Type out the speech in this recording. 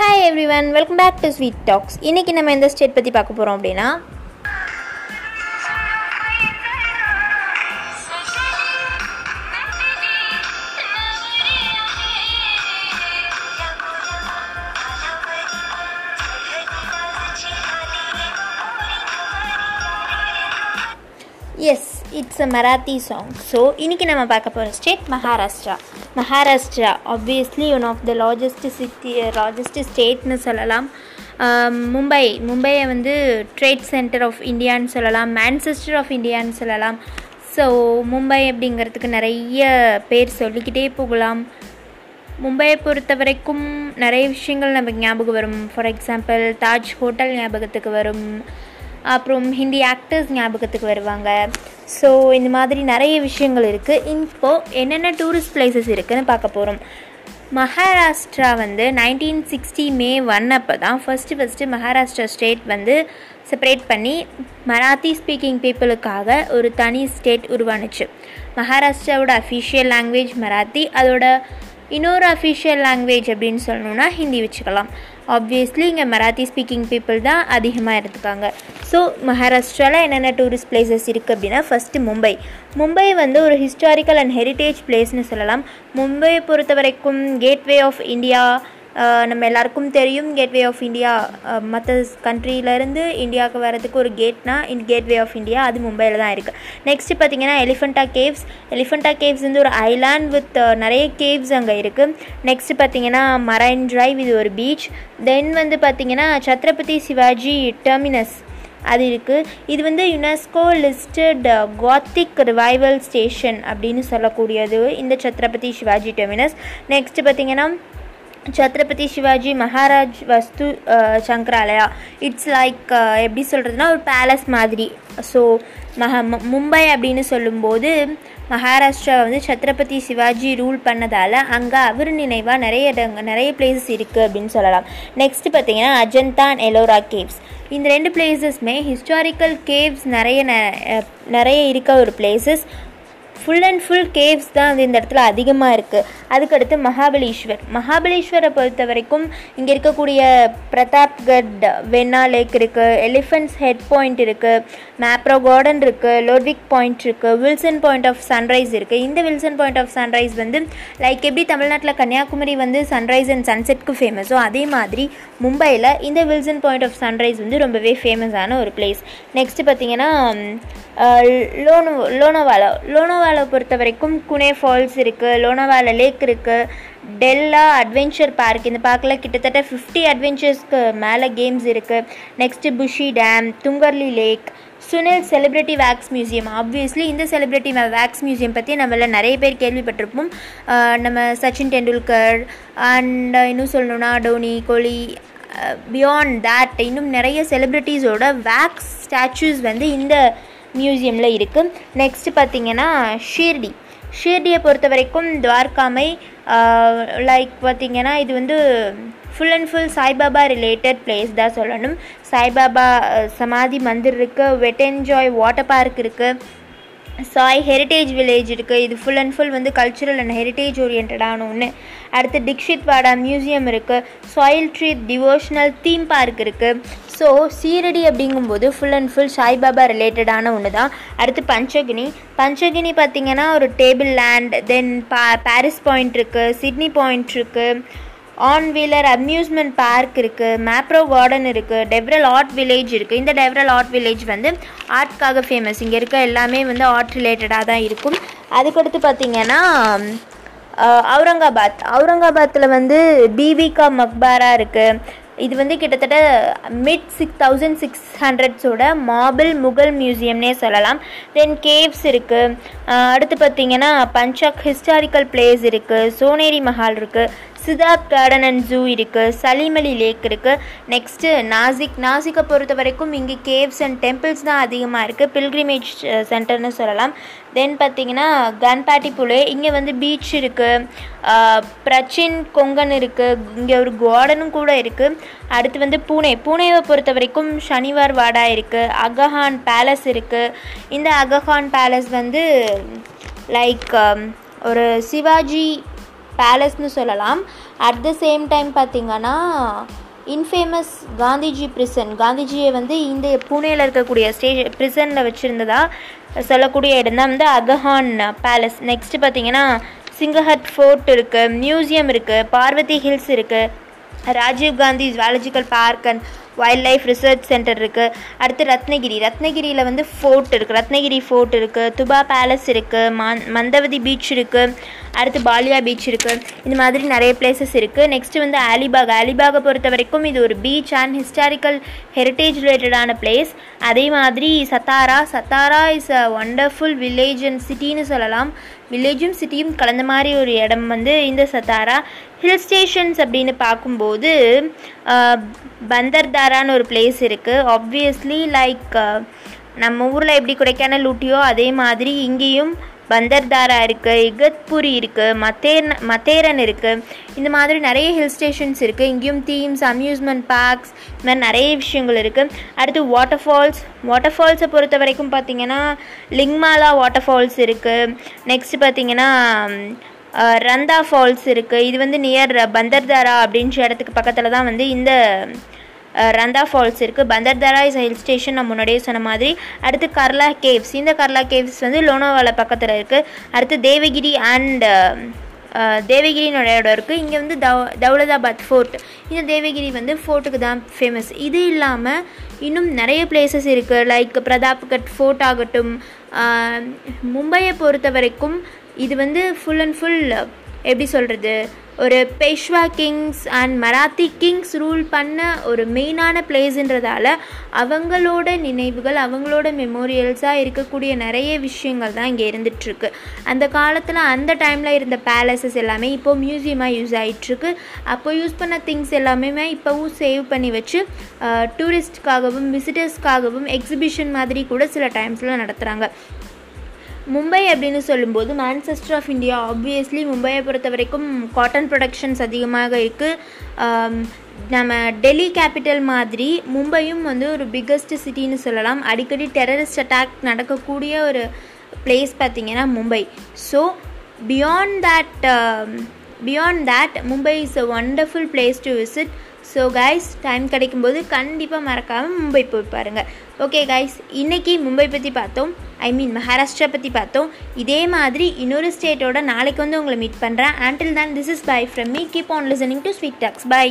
Hi everyone welcome back to sweet talks இன்றைக்கி நம்ம எந்த ஸ்டேட் பற்றி பார்க்க போகிறோம் அப்படின்னா it's a Marathi song so இன்றைக்கி நம்ம பார்க்க போகிற state Maharashtra Maharashtra obviously one of the largest city largest ஸ்டேட்னு சொல்லலாம். மும்பை மும்பையை வந்து ட்ரேட் சென்டர் ஆஃப் இந்தியான்னு சொல்லலாம் மேன்செஸ்டர் ஆஃப் இந்தியான்னு சொல்லலாம். ஸோ மும்பை அப்படிங்கிறதுக்கு நிறைய பேர் சொல்லிக்கிட்டே போகலாம். மும்பையை பொறுத்த வரைக்கும் நிறைய விஷயங்கள் நமக்கு ஞாபகம் வரும். ஃபார் எக்ஸாம்பிள் தாஜ் ஹோட்டல் ஞாபகத்துக்கு வரும். அப்புறம் ஹிந்தி ஆக்டர்ஸ் ஞாபகத்துக்கு வருவாங்க. ஸோ இந்த மாதிரி நிறைய விஷயங்கள் இருக்குது இப்போது என்னென்ன டூரிஸ்ட் பிளேசஸ் இருக்குதுன்னு பார்க்க போகிறோம் மகாராஷ்டிரா வந்து நைன்டீன் சிக்ஸ்டி மே ஒன் அப்போ தான் ஃபஸ்ட்டு ஃபஸ்ட்டு மகாராஷ்டிரா ஸ்டேட் வந்து செப்பரேட் பண்ணி மராத்தி ஸ்பீக்கிங் பீப்புளுக்காக ஒரு தனி ஸ்டேட் உருவானுச்சு. மகாராஷ்டிராவோட அஃபிஷியல் லாங்குவேஜ் மராத்தி அதோட இன்னொரு அஃபிஷியல் லாங்குவேஜ் அப்படின்னு சொல்லணுன்னா ஹிந்தி வச்சுக்கலாம். ஆப்வியஸ்லி இங்கே மராத்தி ஸ்பீக்கிங் பீப்புள் தான் அதிகமாக இருந்துக்காங்க ஸோ மகாராஷ்டிராவில் என்னென்ன டூரிஸ்ட் பிளேசஸ் இருக்குது அப்படின்னா ஃபஸ்ட்டு மும்பை. மும்பை வந்து ஒரு ஹிஸ்டாரிக்கல் அண்ட் ஹெரிட்டேஜ் பிளேஸ்னு சொல்லலாம். மும்பையை பொறுத்த வரைக்கும் கேட்வே ஆஃப் இந்தியா நம்ம எல்லாருக்கும் தெரியும் கேட்வே ஆஃப் இந்தியா மற்ற கண்ட்ரியிலேருந்து இந்தியாவுக்கு வரதுக்கு ஒரு கேட்னா இன் கேட்வே ஆஃப் இந்தியா அது மும்பையில் தான் இருக்குது நெக்ஸ்ட்டு பார்த்தீங்கன்னா எலிஃபெண்டா கேவ்ஸ் எலிஃபெண்டா கேவ்ஸ் வந்து ஒரு ஐலாண்ட் வித் நிறைய கேவ்ஸ் அங்கே இருக்குது நெக்ஸ்ட்டு பார்த்தீங்கன்னா மரைன் ட்ரைவ் இது ஒரு பீச் தென் வந்து பார்த்தீங்கன்னா சத்ரபதி சிவாஜி டெர்மினஸ் அது இருக்குது இது வந்து UNESCO listed Gothic revival station அப்படின்னு சொல்லக்கூடியது இந்த சத்ரபதி சிவாஜி டெர்மினஸ் நெக்ஸ்ட்டு பார்த்தீங்கன்னா சத்ரபதி சிவாஜி மகாராஜ் வஸ்து சங்கராலயா. இட்ஸ் லைக் எப்படி சொல்கிறதுனா ஒரு பேலஸ் மாதிரி. ஸோ மஹா மும்பை அப்படின்னு சொல்லும்போது மகாராஷ்டிரா வந்து சத்ரபதி சிவாஜி ரூல் பண்ணதால் அங்கே அவர் நினைவாக நிறைய இடங்க நிறைய பிளேசஸ் இருக்குது அப்படின்னு சொல்லலாம். நெக்ஸ்ட் பார்த்திங்கன்னா அஜந்தா அண்ட் எலோரா கேவ்ஸ் இந்த ரெண்டு பிளேசஸ்மே ஹிஸ்டாரிக்கல் கேவ்ஸ் நிறைய நிறைய இருக்க ஒரு places full and full caves தான் வந்து இந்த இடத்துல அதிகமாக இருக்குது அதுக்கடுத்து மகாபலீஸ்வர். மகாபலீஸ்வரை பொறுத்த வரைக்கும் இங்கே இருக்கக்கூடிய பிரதாப்கட் வெண்ணா லேக் இருக்குது எலிஃபென்ட்ஸ் ஹெட் பாயிண்ட் இருக்குது மேப்ரோ கார்டன் இருக்குது லோட்விக் பாயிண்ட் இருக்குது வில்சன் பாயிண்ட் ஆஃப் சன்ரைஸ் இருக்குது இந்த வில்சன் பாயிண்ட் ஆஃப் சன்ரைஸ் வந்து லைக் எப்படி தமிழ்நாட்டில் கன்னியாகுமரி வந்து சன்ரைஸ் அண்ட் சன்செட்க்கு ஃபேமஸோ அதே மாதிரி மும்பையில் இந்த வில்சன் பாயிண்ட் ஆஃப் சன்ரைஸ் வந்து ரொம்பவே ஃபேமஸான ஒரு பிளேஸ் நெக்ஸ்ட்டு பார்த்தீங்கன்னா லோனோ லோனோவாலா லோனோவாலா பொறுத்த வரைக்கும் குனே ஃபால்ஸ் இருக்குது லோனாவால லேக் இருக்குது டெல்லா அட்வென்ச்சர் பார்க். இந்த பார்க்கில் கிட்டத்தட்ட ஃபிஃப்டி அட்வென்ச்சர்ஸ்க்கு மேலே கேம்ஸ் இருக்குது next Bhushi dam Tungarli lake Sunil celebrity wax museum obviously இந்த செலிப்ரிட்டி வேக்ஸ் மியூசியம் பற்றி நம்மள நிறைய பேர் கேள்விப்பட்டிருப்போம். நம்ம சச்சின் டெண்டுல்கர் அண்ட் இன்னும் சொல்லணுன்னா டோனி கோலி பியாண்ட் தேட் இன்னும் நிறைய செலிப்ரிட்டிஸோட வேக்ஸ் ஸ்டாச்சூஸ் வந்து இந்த மியூசியமில் இருக்குது நெக்ஸ்ட்டு பார்த்தீங்கன்னா ஷீர்டி. ஷீர்டியை பொறுத்த வரைக்கும் துவார்காமை லைக் பார்த்திங்கன்னா இது வந்து full and full Saibaba related place தான் சொல்லணும். சாய்பாபா சமாதி மந்திர் இருக்குது வெட் என்ஜாய் வாட்டர் பார்க் இருக்குது சாய் ஹெரிட்டேஜ் வில்லேஜ் இருக்குது இது ஃபுல் அண்ட் ஃபுல் வந்து கல்ச்சுரல் அண்ட் ஹெரிட்டேஜ் ஓரியன்டான ஒன்று அடுத்து டிக்ஷித் வாடா மியூசியம் இருக்குது சாயில் ட்ரீட் டிவோஷனல் தீம் பார்க் இருக்குது ஸோ சீரடி அப்படிங்கும்போது ஃபுல் அண்ட் ஃபுல் சாய்பாபா ரிலேட்டடான ஒன்று தான் அடுத்து பஞ்சகினி பஞ்சகினி பார்த்திங்கன்னா ஒரு டேபிள் லேண்ட் தென் பா பாரிஸ் பாயிண்ட் இருக்குது சிட்னி பாயிண்ட் இருக்குது ஆன் வீலர் அம்யூஸ்மெண்ட் பார்க் இருக்குது மேப்ரோ கார்டன் இருக்குது டெவ்ரல் ஆர்ட் வில்லேஜ் இருக்குது இந்த டெவ்ரல் ஆர்ட் வில்லேஜ் வந்து ஆர்ட்காக ஃபேமஸ் இங்கே இருக்க எல்லாமே வந்து ஆர்ட் ரிலேட்டடாக தான் இருக்கும். அதுக்கடுத்து பார்த்தீங்கன்னா அவுரங்காபாத். அவுரங்காபாத்தில் வந்து பிவிகா மக்பாரா இருக்குது இது வந்து கிட்டத்தட்ட மிட் சிக்ஸ் தௌசண்ட் சிக்ஸ் ஹண்ட்ரட்ஸோட மாபிள் முகல் மியூசியம்னே சொல்லலாம். தென் கேவ்ஸ் இருக்குது அடுத்து பார்த்தீங்கன்னா பஞ்சாக் ஹிஸ்டாரிக்கல் பிளேஸ் இருக்குது சோனேரி மஹால் இருக்குது சித்தார்த் கார்டன் அண்ட் ஜூ இருக்குது சலிமலி லேக் இருக்குது நெக்ஸ்ட்டு நாசிக். நாசிக்கை பொறுத்த வரைக்கும் இங்கே கேவ்ஸ் அண்ட் டெம்பிள்ஸ் தான் அதிகமாக இருக்குது பில்கிரிமேஜ் சென்டர்னு சொல்லலாம். தென் பார்த்தீங்கன்னா கன்பாட்டி புலே. இங்கே வந்து பீச் இருக்குது பிரச்சின் கொங்கன் இருக்குது இங்கே ஒரு கார்டனும் கூட இருக்குது அடுத்து வந்து பூனே. பூனேவை பொறுத்த வரைக்கும் சனிவார் வாடா இருக்குது அகஹான் பேலஸ் இருக்குது இந்த அகஹான் பேலஸ் வந்து லைக் ஒரு சிவாஜி பேலஸ்னு சொல்லலாம். அட் த சேம் டைம் பார்த்திங்கன்னா இன்ஃபேமஸ் காந்திஜி பிரிசன் காந்திஜியை வந்து இந்த பூனேயில் இருக்கக்கூடிய ஸ்டே பிரிசனில் வச்சுருந்ததா சொல்லக்கூடிய இடம் தான் வந்து அகஹான் பேலஸ் நெக்ஸ்ட்டு பார்த்தீங்கன்னா சிங்கஹட் ஃபோர்ட் இருக்குது மியூசியம் இருக்குது பார்வதி ஹில்ஸ் இருக்குது Rajiv Gandhi zoological park and wildlife research centre இருக்குது அடுத்து ரத்னகிரி. ரத்னகிரியில் வந்து ஃபோர்ட் இருக்குது ரத்னகிரி ஃபோர்ட் இருக்குது துபா பேலஸ் இருக்குது மந் மந்தவதி பீச் இருக்குது அடுத்து பாலியா பீச் இருக்குது இந்த மாதிரி நிறைய பிளேசஸ் இருக்குது நெக்ஸ்ட்டு வந்து அலிபாக் அலிபாகை பொறுத்த வரைக்கும் இது ஒரு பீச் அண்ட் ஹிஸ்டாரிக்கல் ஹெரிட்டேஜ் ரிலேட்டடான பிளேஸ் அதே மாதிரி Satara Satara is a wonderful village and சிட்டின்னு சொல்லலாம். வில்லேஜும் சிட்டியும் கலந்த மாதிரி ஒரு இடம் வந்து இந்த சத்தாரா ஹில் ஸ்டேஷன்ஸ் அப்படின்னு பார்க்கும்போது பந்தர்தாரான்னு ஒரு பிளேஸ் இருக்குது ஆப்வியஸ்லி லைக் நம்ம ஊரில் எப்படி கொடைக்கானல் ஊட்டியோ அதே மாதிரி இங்கேயும் பந்தர்தாரா இருக்குது இகத்புரி இருக்குது மத்தேர் மத்தேரன் இருக்குது இந்த மாதிரி நிறைய ஹில் ஸ்டேஷன்ஸ் இருக்குது இங்கேயும் தீம்ஸ் அம்யூஸ்மெண்ட் பார்க்ஸ் இந்த மாதிரி நிறைய விஷயங்கள் இருக்குது அடுத்து வாட்டர் ஃபால்ஸ் வாட்டர் ஃபால்ஸை பொறுத்த வரைக்கும் பார்த்திங்கன்னா லிங்மாலா வாட்டர் ஃபால்ஸ் இருக்குது நெக்ஸ்ட்டு பார்த்திங்கன்னா ரந்தா ஃபால்ஸ் இருக்குது இது வந்து நியர் பந்தர்தாரா அப்படின்ற இடத்துக்கு பக்கத்தில் தான் வந்து இந்த ரந்தா ஃபால்ஸ் இருக்குது பந்தர்தரா இஸ் ஹில் ஸ்டேஷன் நான் முன்னாடியே சொன்ன மாதிரி. அடுத்து கர்லா கேவ்ஸ் இந்த கர்லா கேவ்ஸ் வந்து லோனாவாலா பக்கத்தில் இருக்குது அடுத்து தேவகிரி அண்ட் தேவகிரினோட இடம் இருக்குது இங்கே வந்து தவ் தௌலதாபாத் ஃபோர்ட் இந்த தேவகிரி வந்து ஃபோர்ட்டுக்கு தான் ஃபேமஸ் இது இல்லாமல் இன்னும் நிறைய பிளேசஸ் இருக்குது லைக் பிரதாப்கட் ஃபோர்ட் ஆகட்டும் மும்பையை பொறுத்த வரைக்கும் இது வந்து ஃபுல் அண்ட் ஃபுல் எப்படி சொல்கிறது ஒரு Peshwa kings and Marathi kings rule பண்ண ஒரு மெயினான பிளேஸுன்றதால அவங்களோட நினைவுகள் அவங்களோட மெமோரியல்ஸாக இருக்கக்கூடிய நிறைய விஷயங்கள் தான் இங்கே இருந்துகிட்ருக்கு அந்த காலத்தில் அந்த டைமில் இருந்த பேலஸஸ் எல்லாமே இப்போ மியூசியமாக யூஸ் ஆகிட்டுருக்கு அப்போ யூஸ் பண்ண திங்ஸ் எல்லாமே இப்போவும் சேவ் பண்ணி வச்சு டூரிஸ்ட்காகவும் விசிட்டர்ஸ்க்காகவும் எக்ஸிபிஷன் மாதிரி கூட சில டைம்ஸில் நடத்துகிறாங்க மும்பை அப்படின்னு சொல்லும்போது மேன்செஸ்டர் ஆஃப் இந்தியா ஆப்வியஸ்லி மும்பையை பொறுத்த வரைக்கும் காட்டன் ப்ரொடக்ஷன்ஸ் அதிகமாக இருக்குது நம்ம டெல்லி கேபிட்டல் மாதிரி மும்பையும் வந்து ஒரு பிக்கஸ்ட் சிட்டின்னு சொல்லலாம். அடிக்கடி டெரரிஸ்ட் அட்டாக் நடக்கக்கூடிய ஒரு பிளேஸ் பார்த்திங்கன்னா Mumbai. So beyond that beyond that Mumbai is a wonderful place to visit so guys time கிடைக்கும்போது கண்டிப்பாக மறக்காமல் மும்பை போய் பாருங்கள் ஓகே கைஸ் இன்றைக்கி மும்பை பற்றி பார்த்தோம். ஐ மீன் மகாராஷ்டிரா பற்றி பார்த்தோம். இதே மாதிரி இன்னொரு ஸ்டேட்டோட நாளைக்கு வந்து உங்களை மீட் பண்ணுறேன் ஆண்டில் தான் this is bye from me keep on listening to sweet talks bye